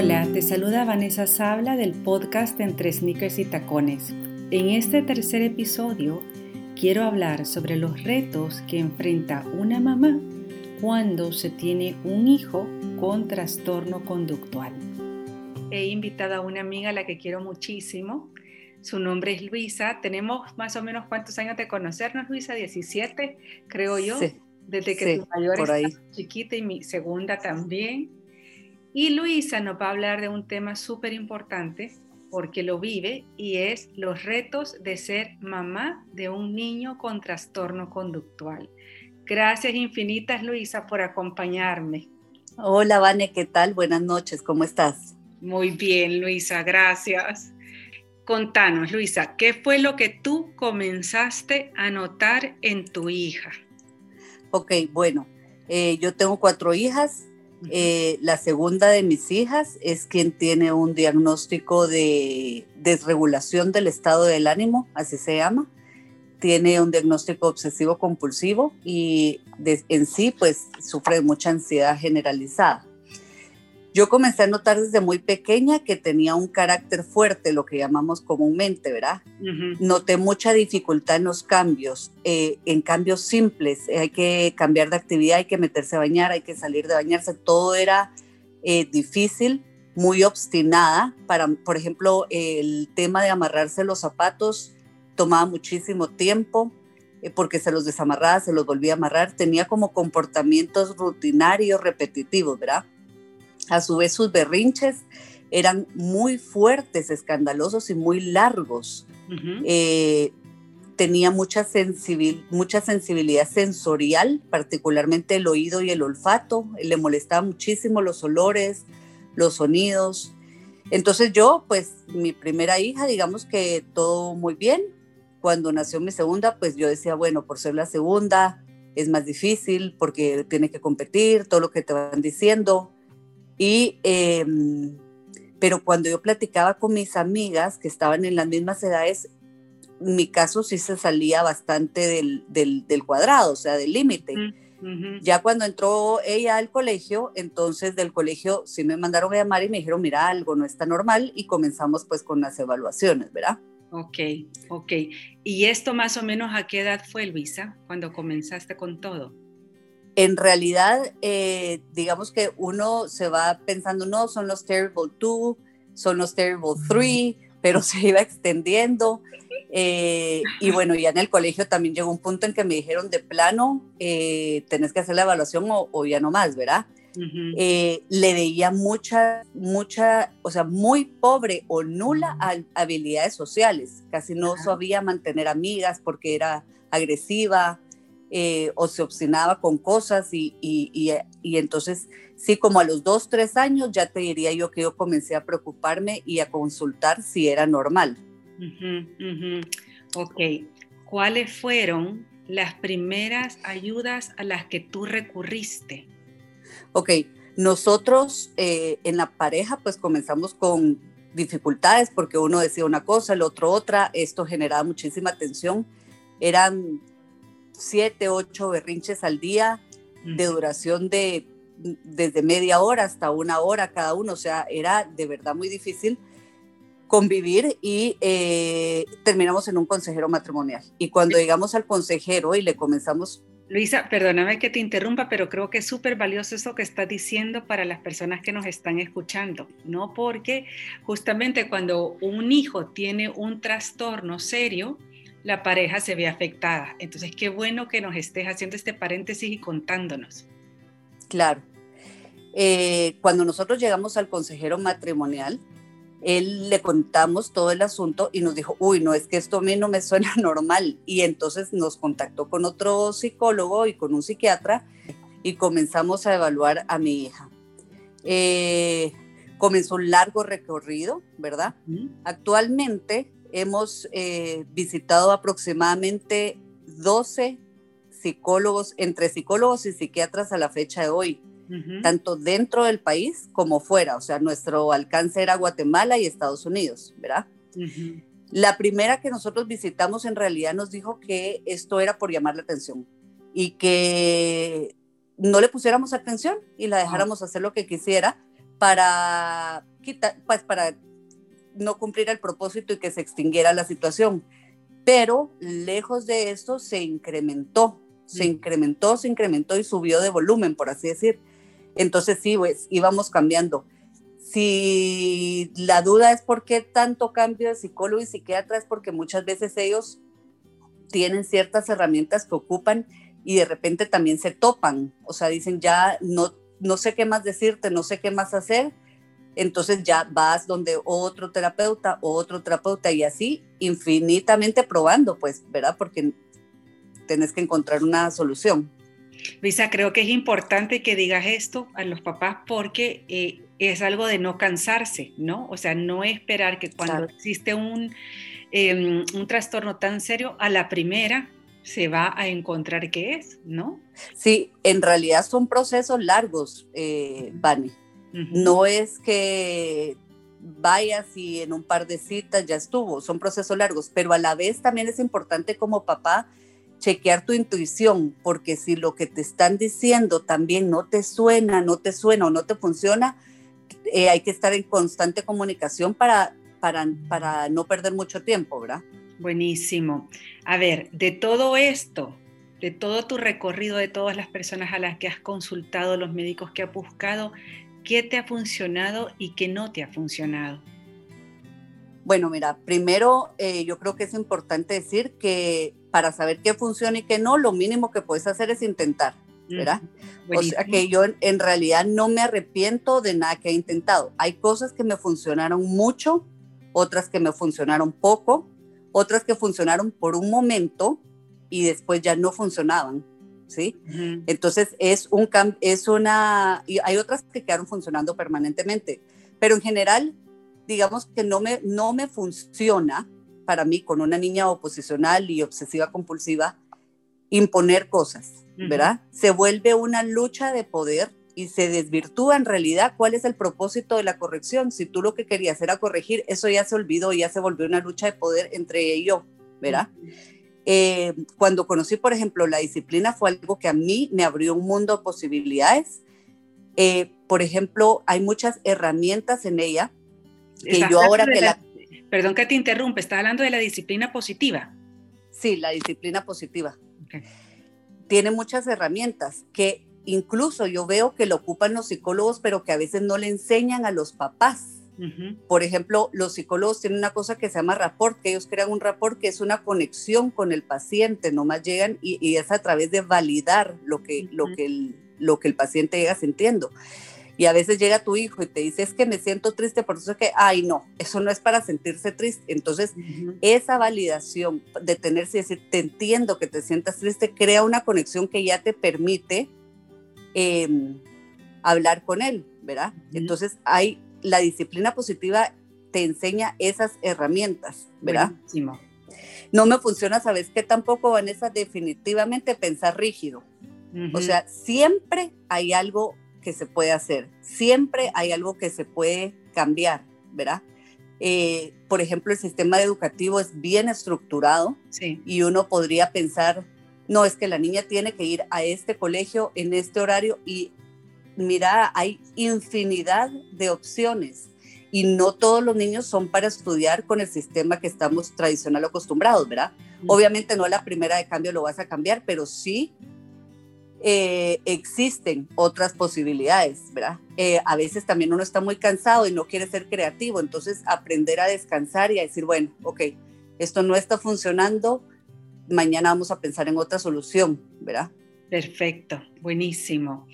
Hola, te saluda Vanessa Sabla del podcast Entre Sneakers y Tacones. En este tercer episodio quiero hablar sobre los retos que enfrenta una mamá cuando se tiene un hijo con trastorno conductual. He invitado a una amiga a la que quiero muchísimo. Su nombre es Luisa. Tenemos más o menos cuántos años de conocernos, Luisa, 17, creo yo. Desde que tu mayor es chiquita y mi segunda también. Y Luisa nos va a hablar de un tema súper importante porque lo vive y es los retos de ser mamá de un niño con trastorno conductual. Gracias infinitas, Luisa, por acompañarme. Hola, Vane, ¿qué tal? Buenas noches, ¿cómo estás? Muy bien, Luisa, gracias. Contanos, Luisa, ¿qué fue lo que tú comenzaste a notar en tu hija? Ok, bueno, eh, yo tengo cuatro hijas, eh, la segunda de mis hijas es quien tiene un diagnóstico de desregulación del estado del ánimo, así se llama. Tiene un diagnóstico obsesivo compulsivo y en sí pues sufre de mucha ansiedad generalizada. Yo comencé a notar desde muy pequeña que tenía un carácter fuerte, lo que llamamos comúnmente, ¿verdad? Noté mucha dificultad en los cambios, eh, en cambios simples. Eh, hay que cambiar de actividad, hay que meterse a bañar, hay que salir de bañarse. Todo era eh, difícil, muy obstinada. Para, por ejemplo, el tema de amarrarse los zapatos tomaba muchísimo tiempo porque se los desamarraba, se los volvía a amarrar. Tenía como comportamientos rutinarios, repetitivos, ¿verdad? A su vez sus berrinches eran muy fuertes, escandalosos y muy largos. Eh, tenía mucha, mucha sensibilidad sensorial, particularmente el oído y el olfato. Le molestaba muchísimo los olores, los sonidos. Entonces yo, pues mi primera hija, digamos que todo muy bien. Cuando nació mi segunda, pues yo decía, bueno, por ser la segunda es más difícil porque tiene que competir, todo lo que te van diciendo. Y, em, pero cuando yo platicaba con mis amigas que estaban en las mismas edades, mi caso sí se salía bastante del, del, cuadrado, o sea, del límite. Ya cuando entró ella al colegio, entonces del colegio sí me mandaron a llamar y me dijeron, mira, algo no está normal y comenzamos pues con las evaluaciones, ¿verdad? Ok, ok. ¿Y esto más o menos a qué edad fue, Luisa, cuando comenzaste con todo? En realidad, eh, digamos que uno se va pensando, no, son los Terrible 2, son los Terrible 3, pero se iba extendiendo. Eh, y bueno, ya en el colegio también llegó un punto en que me dijeron de plano, eh, tenés que hacer la evaluación o, ya no más, ¿verdad? le veía mucha, mucha, o sea, muy pobre o nula habilidades sociales. Casi no sabía mantener amigas porque era agresiva, eh, o se obstinaba con cosas y, y, y, entonces sí, como a los dos, tres años ya te diría yo que yo comencé a preocuparme y a consultar si era normal. Ok, ¿cuáles fueron las primeras ayudas a las que tú recurriste? Ok, nosotros eh, en la pareja pues comenzamos con dificultades porque uno decía una cosa, el otro otra, esto generaba muchísima tensión. Eran siete, ocho berrinches al día de duración de desde media hora hasta una hora cada uno, o sea, era de verdad muy difícil convivir y eh, terminamos en un consejero matrimonial. Y cuando llegamos al consejero y le comenzamos... Luisa, perdóname que te interrumpa, pero creo que es súper valioso eso que estás diciendo para las personas que nos están escuchando, ¿no? Porque justamente cuando un hijo tiene un trastorno serio, la pareja se ve afectada. Entonces, qué bueno que nos estés haciendo este paréntesis y contándonos. Claro. Eh, cuando nosotros llegamos al consejero matrimonial, él le contamos todo el asunto y nos dijo, uy, no, es que esto a mí no me suena normal. Y entonces nos contactó con otro psicólogo y con un psiquiatra y comenzamos a evaluar a mi hija. Eh, comenzó un largo recorrido, ¿verdad? Actualmente hemos eh, visitado aproximadamente 12 psicólogos, entre psicólogos y psiquiatras a la fecha de hoy, tanto dentro del país como fuera. O sea, nuestro alcance era Guatemala y Estados Unidos, ¿verdad? La primera que nosotros visitamos en realidad nos dijo que esto era por llamar la atención y que no le pusiéramos atención y la dejáramos hacer lo que quisiera para, quitar, pues para no cumplir el propósito y que se extinguiera la situación. Pero lejos de esto se incrementó, se incrementó, se incrementó y subió de volumen, por así decir. Entonces sí, pues íbamos cambiando. Si la duda es por qué tanto cambio de psicólogo y psiquiatra es porque muchas veces ellos tienen ciertas herramientas que ocupan y de repente también se topan, o sea, dicen ya no, no sé qué más decirte, no sé qué más hacer, entonces ya vas donde otro terapeuta otro terapeuta y así infinitamente probando, pues, ¿verdad? Porque tenés que encontrar una solución. Luisa, creo que es importante que digas esto a los papás porque eh, es algo de no cansarse, ¿no? O sea, no esperar que cuando existe un, em, un trastorno tan serio, a la primera se va a encontrar qué es, ¿no? Sí, en realidad son procesos largos, eh, No es que vayas y en un par de citas ya estuvo, son procesos largos, pero a la vez también es importante como papá chequear tu intuición, porque si lo que te están diciendo también no te suena, no te suena o no te funciona, eh, hay que estar en constante comunicación para, para, para no perder mucho tiempo, ¿verdad? Buenísimo. A ver, de todo esto, de todo tu recorrido, de todas las personas a las que has consultado, los médicos que has buscado, ¿qué te ha funcionado y qué no te ha funcionado? Bueno, mira, primero eh, yo creo que es importante decir que para saber qué funciona y qué no, lo mínimo que puedes hacer es intentar, ¿verdad? o sea que yo en realidad no me arrepiento de nada que he intentado. Hay cosas que me funcionaron mucho, otras que me funcionaron poco, otras que funcionaron por un momento y después ya no funcionaban, ¿sí? Entonces es un es una y hay otras que quedaron funcionando permanentemente, pero en general digamos que no me no me funciona para mí con una niña oposicional y obsesiva compulsiva imponer cosas, ¿verdad? Se vuelve una lucha de poder y se desvirtúa en realidad cuál es el propósito de la corrección. Si tú lo que querías era corregir, eso ya se olvidó, ya se volvió una lucha de poder entre ella y yo, ¿verdad? Eh, cuando conocí, por ejemplo, la disciplina fue algo que a mí me abrió un mundo de posibilidades. Eh, por ejemplo, hay muchas herramientas en ella que yo ahora que la, Perdón que te interrumpe, ¿estás hablando de la disciplina positiva? Sí, la disciplina positiva. Tiene muchas herramientas que incluso yo veo que lo ocupan los psicólogos, pero que a veces no le enseñan a los papás. Por ejemplo, los psicólogos tienen una cosa que se llama rapport, que ellos crean un rapport que es una conexión con el paciente, nomás llegan y, es a través de validar lo que, lo, que el, lo que el paciente llega sintiendo. Y a veces llega tu hijo y te dice, es que me siento triste, por eso es que, ay, no, eso no es para sentirse triste. Entonces, esa validación, de tenerse y decir, te entiendo que te sientas triste, crea una conexión que ya te permite Em, hablar con él, ¿verdad? Entonces hay la disciplina positiva te enseña esas herramientas, ¿verdad? No me funciona, ¿sabes qué? Tampoco, Vanessa, definitivamente pensar rígido. O sea, siempre hay algo que se puede hacer, siempre hay algo que se puede cambiar, ¿verdad? Eh, por ejemplo, el sistema educativo es bien estructurado y uno podría pensar, no, es que la niña tiene que ir a este colegio en este horario y mira, hay infinidad de opciones y no todos los niños son para estudiar con el sistema que estamos tradicional acostumbrados, ¿verdad? Obviamente no la primera de cambio lo vas a cambiar, pero sí eh, existen otras posibilidades, ¿verdad? Eh, a veces también uno está muy cansado y no quiere ser creativo, entonces aprender a descansar y a decir, bueno, ok, esto no está funcionando, mañana vamos a pensar en otra solución, ¿verdad? Perfecto, buenísimo.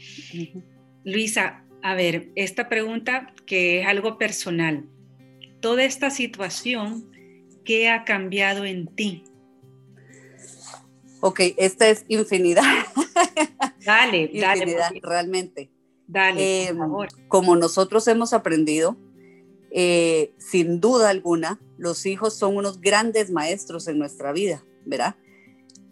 Luisa, a ver, esta pregunta que es algo personal. Toda esta situación, ¿qué ha cambiado en ti? Ok, esta es infinidad. Dale, infinidad, realmente. Dale, por em, favor. Como nosotros hemos aprendido, eh, sin duda alguna, los hijos son unos grandes maestros en nuestra vida, ¿verdad?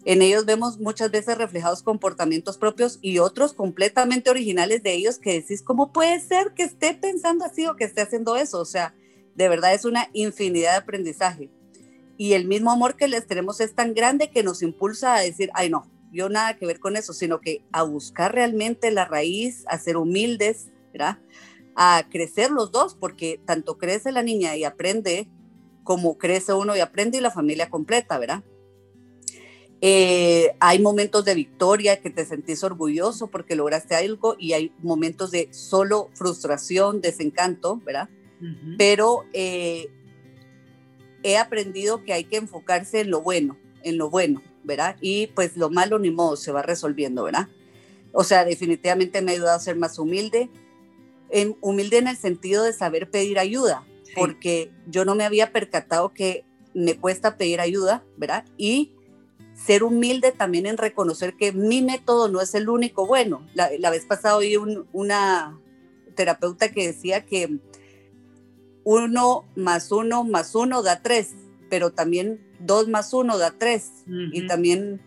En ellos vemos muchas veces reflejados comportamientos propios y otros completamente originales de ellos que decís, ¿cómo puede ser que esté pensando así o que esté haciendo eso? O sea, de verdad es una infinidad de aprendizaje. Y el mismo amor que les tenemos es tan grande que nos impulsa a decir, ay no, yo nada que ver con eso, sino que a buscar realmente la raíz, a ser humildes, ¿verdad? a crecer los dos, porque tanto crece la niña y aprende, como crece uno y aprende y la familia completa, ¿verdad? Eh, hay momentos de victoria que te sentís orgulloso porque lograste algo y hay momentos de solo frustración, desencanto, ¿verdad? Pero eh, he aprendido que hay que enfocarse en lo bueno, en lo bueno, ¿verdad? Y pues lo malo ni modo se va resolviendo, ¿verdad? O sea, definitivamente me ha ayudado a ser más humilde, en, humilde en el sentido de saber pedir ayuda, porque yo no me había percatado que me cuesta pedir ayuda, ¿verdad? Y ser humilde también en reconocer que mi método no es el único bueno. La, vez pasada oí una terapeuta que decía que uno más uno más uno da tres, pero también dos más uno da tres y también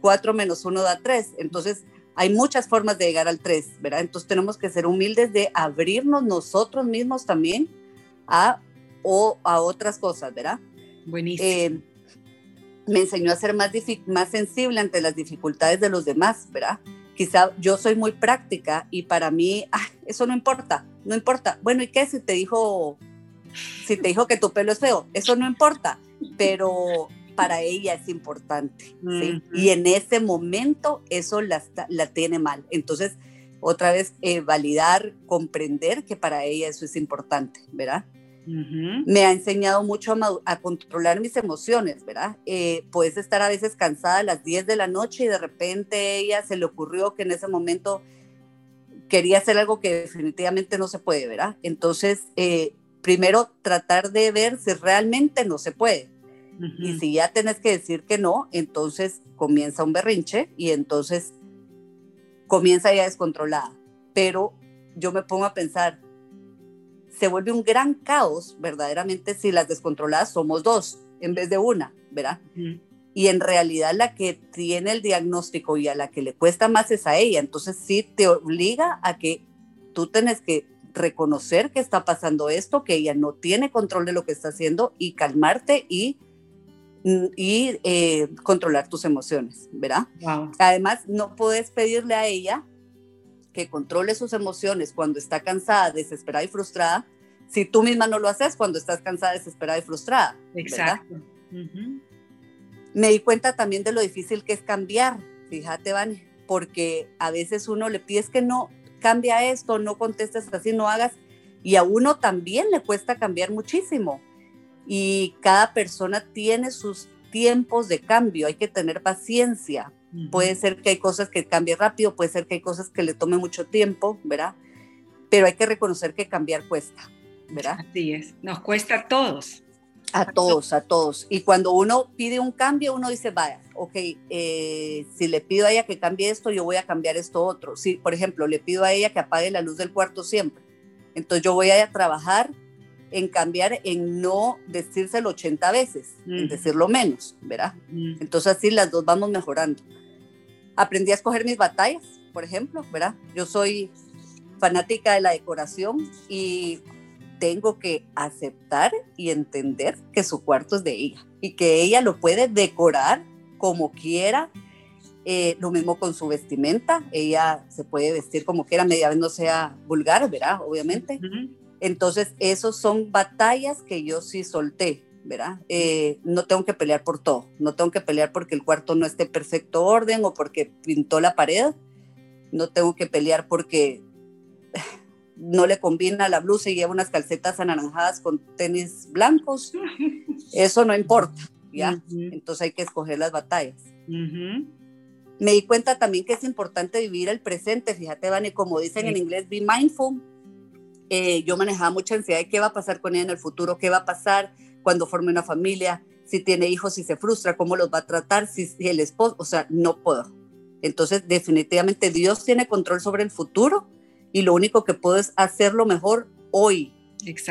cuatro menos uno da tres. Entonces, hay muchas formas de llegar al tres, ¿verdad? Entonces tenemos que ser humildes de abrirnos nosotros mismos también a, o, a otras cosas, ¿verdad? Buenísimo. Eh, me enseñó a ser más, más sensible ante las dificultades de los demás, ¿verdad? Quizá yo soy muy práctica y para mí, ah, eso no importa, no importa. Bueno, ¿y qué si te dijo si te dijo que tu pelo es feo, eso no importa, pero para ella es importante, ¿sí? Y en ese momento eso la, la tiene mal. Entonces, otra vez, eh, validar, comprender que para ella eso es importante, ¿verdad? Me ha enseñado mucho a, controlar mis emociones, ¿verdad? Eh, puedes estar a veces cansada a las 10 de la noche y de repente ella se le ocurrió que en ese momento quería hacer algo que definitivamente no se puede, ¿verdad? Entonces, eh, primero tratar de ver si realmente no se puede. Y si ya tenés que decir que no, entonces comienza un berrinche y entonces comienza ya descontrolada. Pero yo me pongo a pensar, se vuelve un gran caos verdaderamente si las descontroladas somos dos en vez de una, ¿verdad? Y en realidad la que tiene el diagnóstico y a la que le cuesta más es a ella. Entonces sí te obliga a que tú tenés que reconocer que está pasando esto, que ella no tiene control de lo que está haciendo y calmarte y, y eh, controlar tus emociones, ¿verdad? Además, no puedes pedirle a ella que controle sus emociones cuando está cansada, desesperada y frustrada, si tú misma no lo haces cuando estás cansada, desesperada y frustrada. Exacto. Me di cuenta también de lo difícil que es cambiar, fíjate, Vani, porque a veces uno le pides que no, cambia esto, no contestes así, no hagas. Y a uno también le cuesta cambiar muchísimo. Y cada persona tiene sus tiempos de cambio, hay que tener paciencia. Puede ser que hay cosas que cambie rápido, puede ser que hay cosas que le tome mucho tiempo, ¿verdad? Pero hay que reconocer que cambiar cuesta, ¿verdad? Así es, nos cuesta a todos. A todos, a todos. Y cuando uno pide un cambio, uno dice, vaya, ok, eh, si le pido a ella que cambie esto, yo voy a cambiar esto otro. Si, por ejemplo, le pido a ella que apague la luz del cuarto siempre, entonces yo voy a trabajar en cambiar, en no decírselo 80 veces, en decirlo menos, ¿verdad? Entonces así las dos vamos mejorando. Aprendí a escoger mis batallas, por ejemplo, ¿verdad? Yo soy fanática de la decoración y tengo que aceptar y entender que su cuarto es de ella y que ella lo puede decorar como quiera. Eh, lo mismo con su vestimenta, ella se puede vestir como quiera, media vez no sea vulgar, ¿verdad? Obviamente. Entonces, esos son batallas que yo sí solté, ¿verdad? Eh, no tengo que pelear por todo, no tengo que pelear porque el cuarto no esté perfecto orden o porque pintó la pared, no tengo que pelear porque no le combina la blusa y lleva unas calcetas anaranjadas con tenis blancos, eso no importa, ¿ya? Entonces hay que escoger las batallas. Me di cuenta también que es importante vivir el presente, fíjate, Vani, como dicen en inglés, be mindful. Eh, yo manejaba mucha ansiedad de qué va a pasar con ella en el futuro, qué va a pasar cuando forme una familia, si tiene hijos, si se frustra, cómo los va a tratar, si, si el esposo, o sea, no puedo. Entonces, definitivamente Dios tiene control sobre el futuro y lo único que puedo es hacerlo mejor hoy,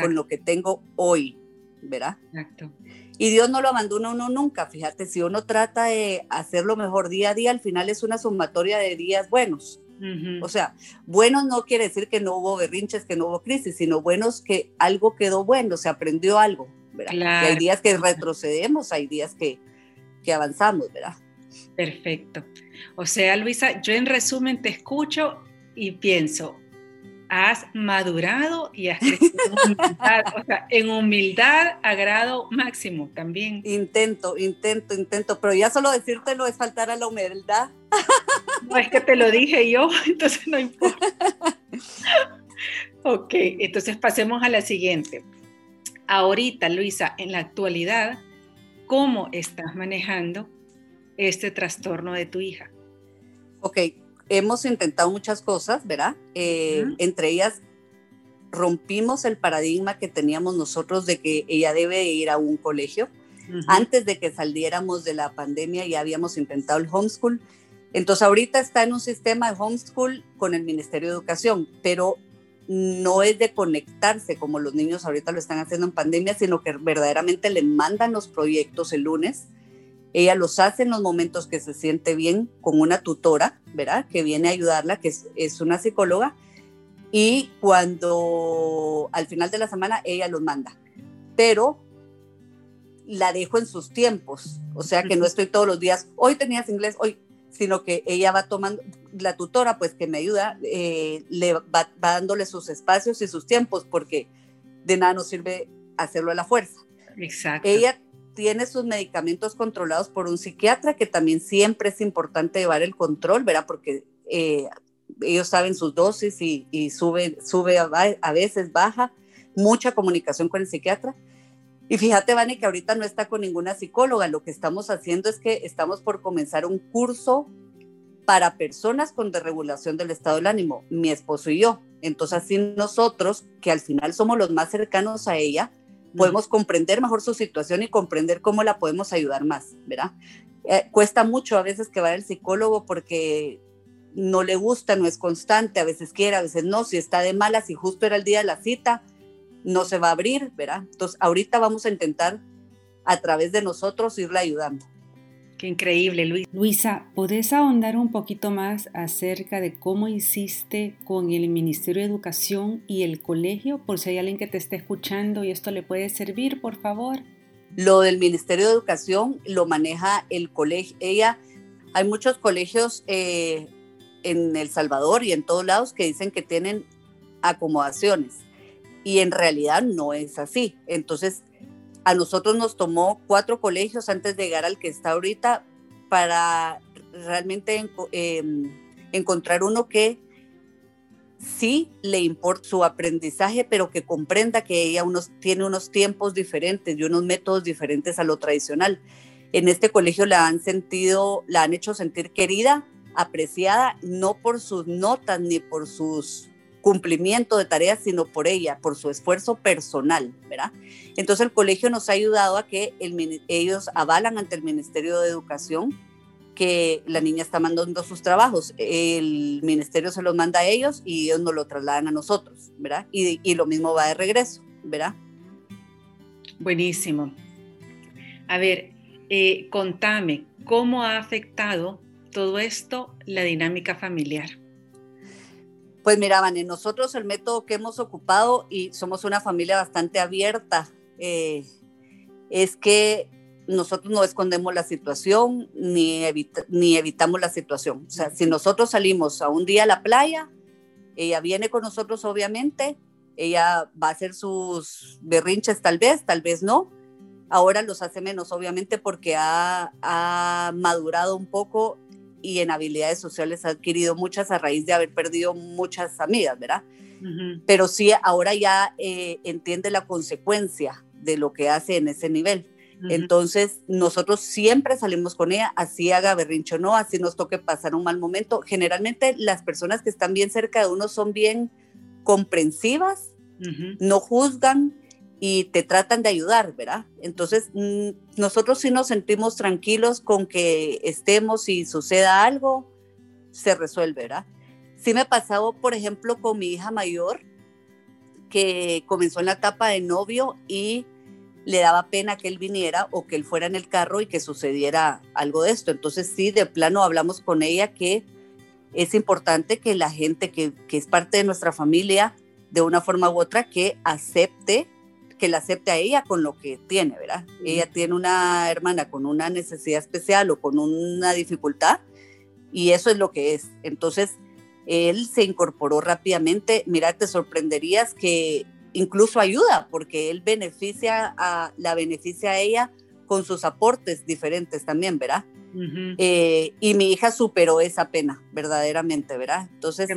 con lo que tengo hoy, ¿verdad? Exacto. Y Dios no lo abandona uno nunca, fíjate, si uno trata de hacerlo mejor día a día, al final es una sumatoria de días buenos. O sea, buenos no quiere decir que no hubo berrinches, que no hubo crisis, sino buenos que algo quedó bueno, se aprendió algo, ¿verdad? hay días que retrocedemos, hay días que, que avanzamos, ¿verdad? Perfecto. O sea, Luisa, yo en resumen te escucho y pienso, has madurado y has crecido en humildad, o sea, en humildad a grado máximo también. Intento, intento, intento, pero ya solo decírtelo es faltar a la humildad. No es que te lo dije yo, entonces no importa. Ok, entonces pasemos a la siguiente. Ahorita, Luisa, en la actualidad, ¿cómo estás manejando este trastorno de tu hija? Ok, hemos intentado muchas cosas, ¿verdad? Eh, entre ellas, rompimos el paradigma que teníamos nosotros de que ella debe ir a un colegio. Antes de que saliéramos de la pandemia ya habíamos intentado el homeschool. Entonces ahorita está en un sistema de homeschool con el Ministerio de Educación, pero no es de conectarse como los niños ahorita lo están haciendo en pandemia, sino que verdaderamente le mandan los proyectos el lunes ella los hace en los momentos que se siente bien con una tutora, ¿verdad? Que viene a ayudarla, que es, una psicóloga. Y cuando al final de la semana ella los manda. Pero la dejo en sus tiempos. O sea que no estoy todos los días, hoy tenías inglés, hoy, sino que ella va tomando, la tutora pues que me ayuda, eh, le va, va, dándole sus espacios y sus tiempos, porque de nada nos sirve hacerlo a la fuerza. Exacto. Ella tiene sus medicamentos controlados por un psiquiatra, que también siempre es importante llevar el control, ¿verdad? Porque eh, ellos saben sus dosis y, sube, sube a, veces, baja, mucha comunicación con el psiquiatra. Y fíjate, Vani, que ahorita no está con ninguna psicóloga. Lo que estamos haciendo es que estamos por comenzar un curso para personas con desregulación del estado del ánimo, mi esposo y yo. Entonces, así nosotros, que al final somos los más cercanos a ella, podemos comprender mejor su situación y comprender cómo la podemos ayudar más, ¿verdad? Eh, cuesta mucho a veces que vaya al psicólogo porque no le gusta, no es constante, a veces quiere, a veces no, si está de malas y justo era el día de la cita, no se va a abrir, ¿verdad? Entonces, ahorita vamos a intentar a través de nosotros irle ayudando. Qué increíble, Luis. Luisa, ¿podés ahondar un poquito más acerca de cómo hiciste con el Ministerio de Educación y el colegio? Por si hay alguien que te esté escuchando y esto le puede servir, por favor. Lo del Ministerio de Educación lo maneja el colegio. Ella, hay muchos colegios eh, en El Salvador y en todos lados que dicen que tienen acomodaciones y en realidad no es así. Entonces, a nosotros nos tomó cuatro colegios antes de llegar al que está ahorita para realmente em, encontrar uno que sí le importa su aprendizaje, pero que comprenda que ella unos, tiene unos tiempos diferentes y unos métodos diferentes a lo tradicional. En este colegio la han sentido, la han hecho sentir querida, apreciada, no por sus notas ni por sus cumplimiento de tareas, sino por ella, por su esfuerzo personal, ¿verdad? Entonces el colegio nos ha ayudado a que ellos avalan ante el Ministerio de Educación que la niña está mandando sus trabajos. El ministerio se los manda a ellos y ellos nos lo trasladan a nosotros, ¿verdad? Y, lo mismo va de regreso, ¿verdad? Buenísimo. A ver, eh, contame, ¿cómo ha afectado todo esto la dinámica familiar? Pues mira, Vane, nosotros el método que hemos ocupado y somos una familia bastante abierta, eh, es que nosotros no escondemos la situación ni, ni evitamos la situación. O sea, si nosotros salimos a un día a la playa, ella viene con nosotros obviamente, ella va a hacer sus berrinches tal vez, tal vez no. Ahora los hace menos, obviamente, porque ha, ha madurado un poco y en habilidades sociales ha adquirido muchas a raíz de haber perdido muchas amigas, ¿verdad? Pero sí, ahora ya eh, entiende la consecuencia de lo que hace en ese nivel. Entonces, nosotros siempre salimos con ella, así haga berrincho no, así nos toque pasar un mal momento. Generalmente las personas que están bien cerca de uno son bien comprensivas, no juzgan, y te tratan de ayudar, ¿verdad? Entonces, mm, nosotros sí nos sentimos tranquilos con que estemos y suceda algo, se resuelve, ¿verdad? Sí me ha pasado, por ejemplo, con mi hija mayor, que comenzó en la etapa de novio y le daba pena que él viniera o que él fuera en el carro y que sucediera algo de esto. Entonces, sí, de plano hablamos con ella que es importante que la gente que, que es parte de nuestra familia, de una forma u otra, que acepte que la acepte a ella con lo que tiene, ¿verdad? Ella tiene una hermana con una necesidad especial o con una dificultad y eso es lo que es. Entonces, él se incorporó rápidamente. Mira, te sorprenderías que incluso ayuda, porque él beneficia a, la beneficia a ella con sus aportes diferentes también, ¿verdad? Eh, y mi hija superó esa pena, verdaderamente, ¿verdad? Entonces,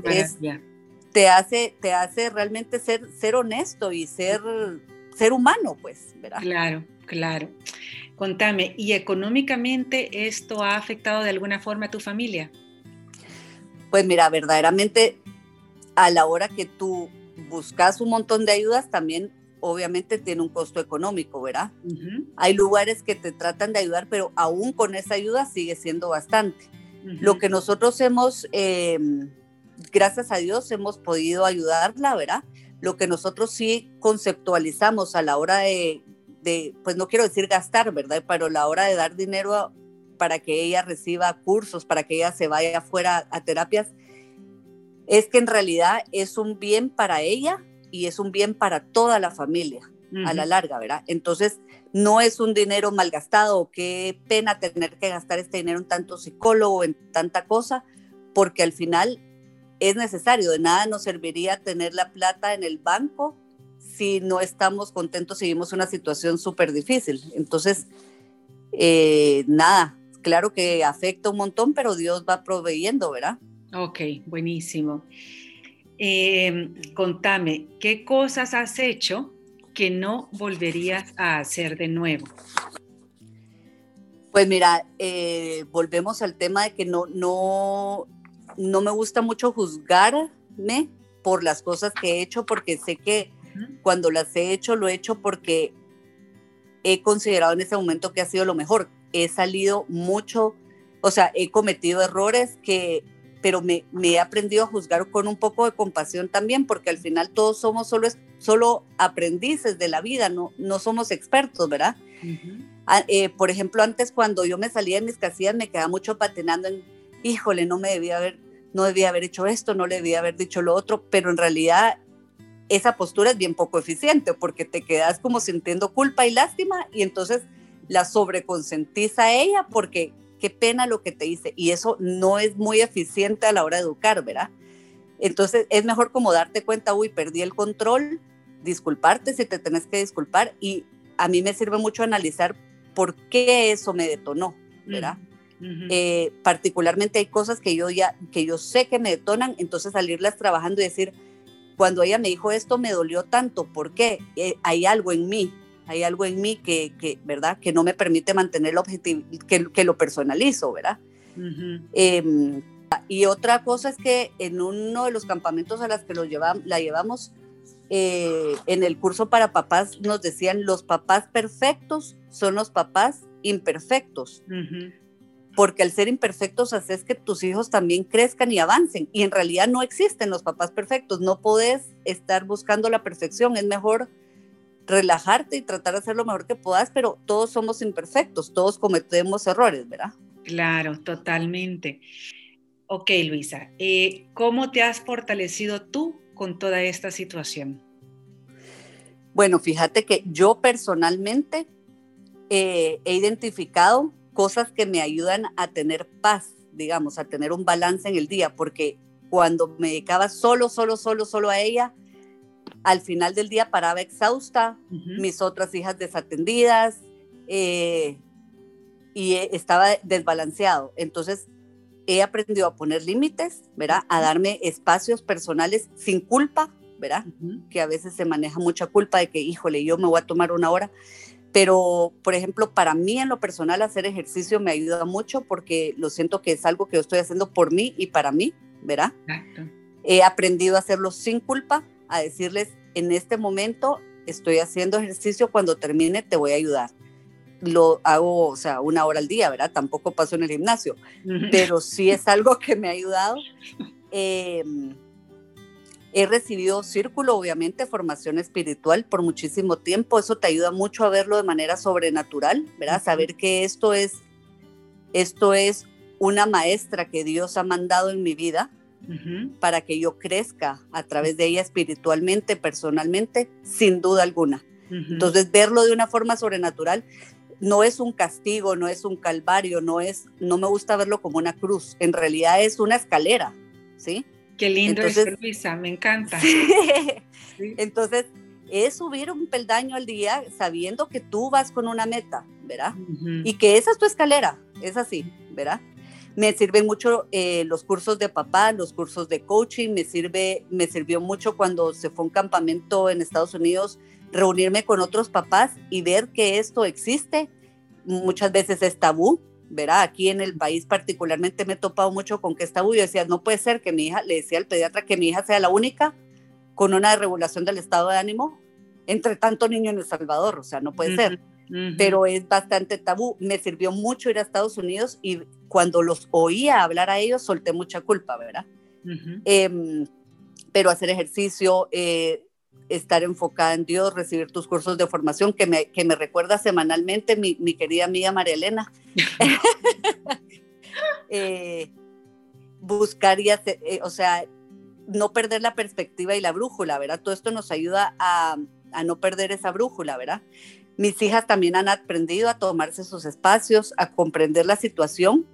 te, hace, te hace realmente ser, ser honesto y ser, ser humano, pues, ¿verdad? Claro, claro. Contame, ¿y económicamente esto ha afectado de alguna forma a tu familia? Pues mira, verdaderamente a la hora que tú buscas un montón de ayudas, también obviamente tiene un costo económico, ¿verdad? Hay lugares que te tratan de ayudar, pero aún con esa ayuda sigue siendo bastante. Lo que nosotros hemos, em, gracias a Dios, hemos podido ayudarla, ¿verdad? Lo que nosotros sí conceptualizamos a la hora de, pues no quiero decir gastar, ¿verdad? Pero a la hora de dar dinero para que ella reciba cursos, para que ella se vaya afuera a terapias, es que en realidad es un bien para ella y es un bien para toda la familia a la larga, ¿verdad? Entonces, no es un dinero malgastado, qué pena tener que gastar este dinero en tanto psicólogo, en tanta cosa, porque al final es necesario, de nada nos serviría tener la plata en el banco si no estamos contentos, seguimos una situación súper difícil. Entonces, eh, nada, claro que afecta un montón, pero Dios va proveyendo, ¿verdad? Ok, buenísimo. Em, contame, ¿qué cosas has hecho que no volverías a hacer de nuevo? Pues mira, eh, volvemos al tema de que no, no, no me gusta mucho juzgarme por las cosas que he hecho, porque sé que cuando las he hecho, lo he hecho porque he considerado en ese momento que ha sido lo mejor. He salido mucho, o sea, he cometido errores que pero me, he aprendido a juzgar con un poco de compasión también, porque al final todos somos solo, solo aprendices de la vida, no, no somos expertos, ¿verdad? Ah, eh, por ejemplo, antes cuando yo me salía de mis casillas me quedaba mucho patinando en, híjole, no me debía haber, no debía haber hecho esto, no le debía haber dicho lo otro, pero en realidad esa postura es bien poco eficiente porque te quedas como sintiendo culpa y lástima y entonces la sobreconsentís a ella porque qué pena lo que te hice. Y eso no es muy eficiente a la hora de educar, ¿verdad? Entonces es mejor como darte cuenta, uy, perdí el control, disculparte si te tenés que disculpar. Y a mí me sirve mucho analizar por qué eso me detonó, ¿verdad? Eh, particularmente hay cosas que yo ya, que yo sé que me detonan, entonces salirlas trabajando y decir, cuando ella me dijo esto me dolió tanto, ¿por qué? Eh, hay algo en mí, hay algo en mí que, que, ¿verdad? Que no me permite mantener el objetivo, que, que lo personalizo, ¿verdad? Em, y otra cosa es que en uno de los campamentos a los que lo la llevamos, eh, en el curso para papás nos decían, los papás perfectos son los papás imperfectos. Porque al ser imperfectos haces que tus hijos también crezcan y avancen. Y en realidad no existen los papás perfectos. No podés estar buscando la perfección. Es mejor relajarte y tratar de hacer lo mejor que puedas, pero todos somos imperfectos, todos cometemos errores, ¿verdad? Claro, totalmente. Ok, Luisa, eh, ¿cómo te has fortalecido tú con toda esta situación? Bueno, fíjate que yo personalmente eh, he identificado cosas que me ayudan a tener paz, digamos, a tener un balance en el día, porque cuando me dedicaba solo, solo, solo, solo a ella, al final del día paraba exhausta, mis otras hijas desatendidas eh, y e, estaba desbalanceado. Entonces he aprendido a poner límites, ¿verdad? A darme espacios personales sin culpa, ¿verdad? Que a veces se maneja mucha culpa de que, híjole, yo me voy a tomar una hora. Pero, por ejemplo, para mí en lo personal hacer ejercicio me ayuda mucho porque lo siento que es algo que yo estoy haciendo por mí y para mí, ¿verdad? He aprendido a hacerlo sin culpa, a decirles, en este momento estoy haciendo ejercicio, cuando termine te voy a ayudar. Lo hago, o sea, una hora al día, ¿verdad? Tampoco paso en el gimnasio, pero sí es algo que me ha ayudado. Em, he recibido círculo, obviamente, formación espiritual por muchísimo tiempo. Eso te ayuda mucho a verlo de manera sobrenatural, ¿verdad? Saber que esto es, esto es una maestra que Dios ha mandado en mi vida para que yo crezca a través de ella espiritualmente, personalmente, sin duda alguna. Entonces, verlo de una forma sobrenatural no es un castigo, no es un calvario, no es, no me gusta verlo como una cruz, en realidad es una escalera, ¿sí? Qué lindo es Luisa, me encanta. Entonces, es subir un peldaño al día sabiendo que tú vas con una meta, ¿verdad? Y que esa es tu escalera, es así, ¿verdad? Me sirven mucho eh, los cursos de papá, los cursos de coaching, me, sirve, me sirvió mucho cuando se fue a un campamento en Estados Unidos, reunirme con otros papás y ver que esto existe. Muchas veces es tabú, ¿verdad? Aquí en el país particularmente me he topado mucho con que es tabú. Yo decía, no puede ser que mi hija, le decía al pediatra que mi hija sea la única con una regulación del estado de ánimo entre tanto niño en El Salvador, o sea, no puede ser. Pero es bastante tabú. Me sirvió mucho ir a Estados Unidos y cuando los oía hablar a ellos solté mucha culpa, ¿verdad? Em, pero hacer ejercicio, eh, estar enfocada en Dios, recibir tus cursos de formación, que me, que me recuerda semanalmente mi, mi querida amiga María Elena. Eh, buscar y hacer, eh, o sea, no perder la perspectiva y la brújula, ¿verdad? Todo esto nos ayuda a, no perder esa brújula, ¿verdad? Mis hijas también han aprendido a tomarse sus espacios, a comprender la situación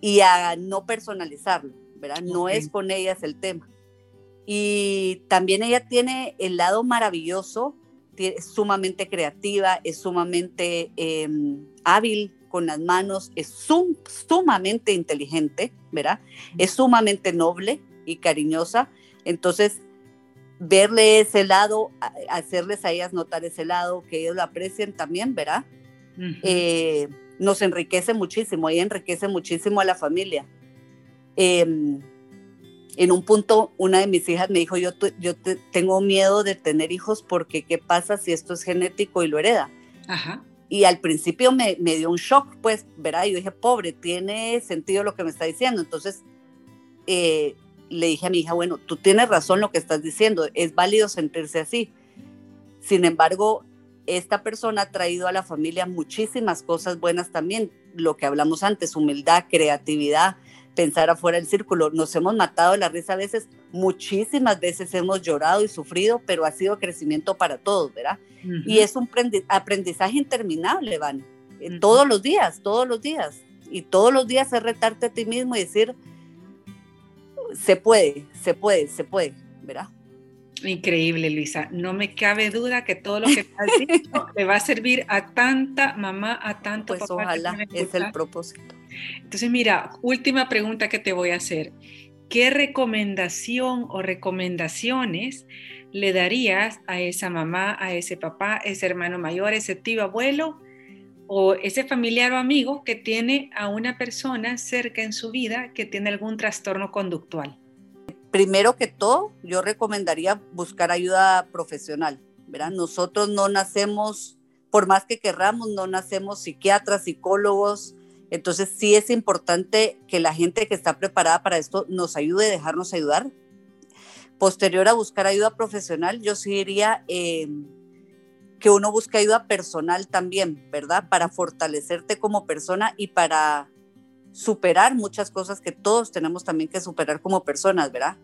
y a no personalizarlo, ¿verdad? No es con ellas el tema. Y también ella tiene el lado maravilloso, es sumamente creativa, es sumamente em, hábil con las manos, es sumamente inteligente, ¿verdad? Es sumamente noble, y cariñosa. Entonces, verle ese lado, hacerles a ellas notar ese lado, que ellos lo aprecien también, ¿verdad? Eh, nos enriquece muchísimo, y enriquece muchísimo a la familia. Em, en un punto, una de mis hijas me dijo, yo, yo tengo miedo de tener hijos porque qué pasa si esto es genético y lo hereda. Y al principio me, me, dio un shock, pues, ¿verdad? Yo dije, pobre, tiene sentido lo que me está diciendo. Entonces, eh, le dije a mi hija, bueno, tú tienes razón lo que estás diciendo, es válido sentirse así. Sin embargo, esta persona ha traído a la familia muchísimas cosas buenas también, lo que hablamos antes, humildad, creatividad, pensar afuera del círculo. Nos hemos matado de la risa a veces, muchísimas veces hemos llorado y sufrido, pero ha sido crecimiento para todos, ¿verdad? Y es un aprendizaje interminable, Van. Eh, todos los días, todos los días. Y todos los días es retarte a ti mismo y decir, se puede, se puede, se puede, ¿verdad? Increíble, Luisa. No me cabe duda que todo lo que has dicho le va a servir a tanta mamá, a tanto pues Ojalá, es el propósito. Entonces, mira, última pregunta que te voy a hacer. ¿Qué recomendación o recomendaciones le darías a esa mamá, a ese papá, ese hermano mayor, ese tío abuelo o ese familiar o amigo que tiene a una persona cerca en su vida que tiene algún trastorno conductual? Primero que todo, yo recomendaría buscar ayuda profesional, ¿verdad? Nosotros no nacemos, por más que querramos, no nacemos psiquiatras, psicólogos, entonces sí es importante que la gente que está preparada para esto nos ayude, dejarnos ayudar. Posterior a buscar ayuda profesional, yo sí diría... Eh, que uno busque ayuda personal también, ¿verdad? Para fortalecerte como persona y para superar muchas cosas que todos tenemos también que superar como personas, ¿verdad?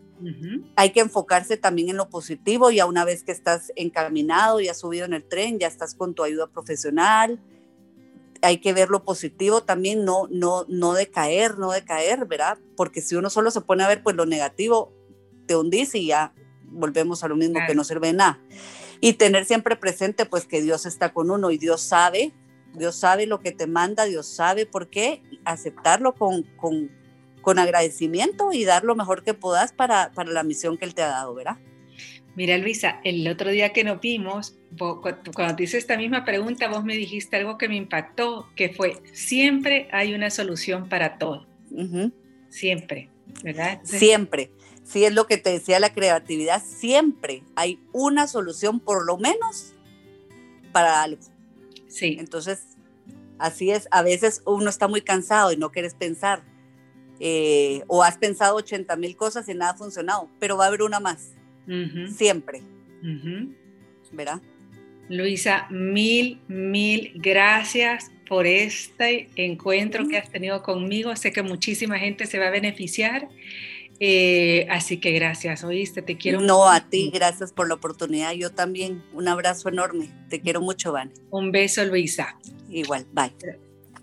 Hay que enfocarse también en lo positivo, ya una vez que estás encaminado, ya subido en el tren, ya estás con tu ayuda profesional, hay que ver lo positivo también, no, no, no decaer, no decaer, ¿verdad? Porque si uno solo se pone a ver pues lo negativo, te hundís y ya volvemos a lo mismo que no sirve de nada y tener siempre presente pues que Dios está con uno y Dios sabe, Dios sabe lo que te manda, Dios sabe por qué, aceptarlo con, con, con agradecimiento y dar lo mejor que puedas para, para la misión que Él te ha dado, ¿verdad? Mira, Luisa, el otro día que nos vimos, cuando te hice esta misma pregunta, vos me dijiste algo que me impactó, que fue, siempre hay una solución para todo. Siempre, ¿verdad? siempre si es lo que te decía la creatividad, siempre hay una solución por lo menos para algo. Sí. Entonces, así es, a veces uno está muy cansado y no quieres pensar, eh, o has pensado 80 mil cosas y nada ha funcionado, pero va a haber una más, siempre. ¿Verdad? Luisa, mil, mil gracias por este encuentro que has tenido conmigo. Sé que muchísima gente se va a beneficiar eh, así que gracias, oíste, te quiero. No, a ti, gracias por la oportunidad. Yo también, un abrazo enorme. Te quiero mucho, Vane. Un beso, Luisa. Igual, bye.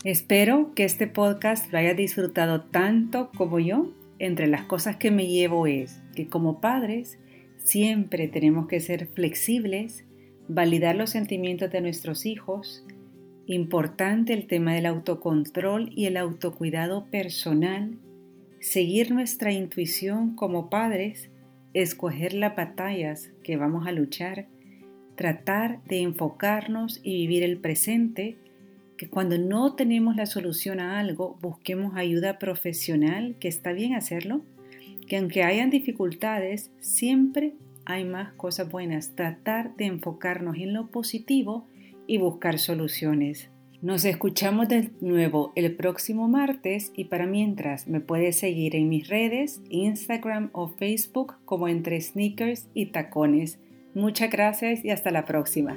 Espero que este podcast lo haya disfrutado tanto como yo entre las cosas que me llevo es que como padres siempre tenemos que ser flexibles, validar los sentimientos de nuestros hijos, importante el tema del autocontrol y el autocuidado personal, seguir nuestra intuición como padres, escoger las batallas que vamos a luchar, tratar de enfocarnos y vivir el presente, que cuando no tenemos la solución a algo, busquemos ayuda profesional, que está bien hacerlo, que aunque hayan dificultades, siempre hay más cosas buenas. Tratar de enfocarnos en lo positivo y buscar soluciones. Nos escuchamos de nuevo el próximo martes y para mientras me puedes seguir en mis redes, Instagram o Facebook como entre sneakers y tacones. Muchas gracias y hasta la próxima.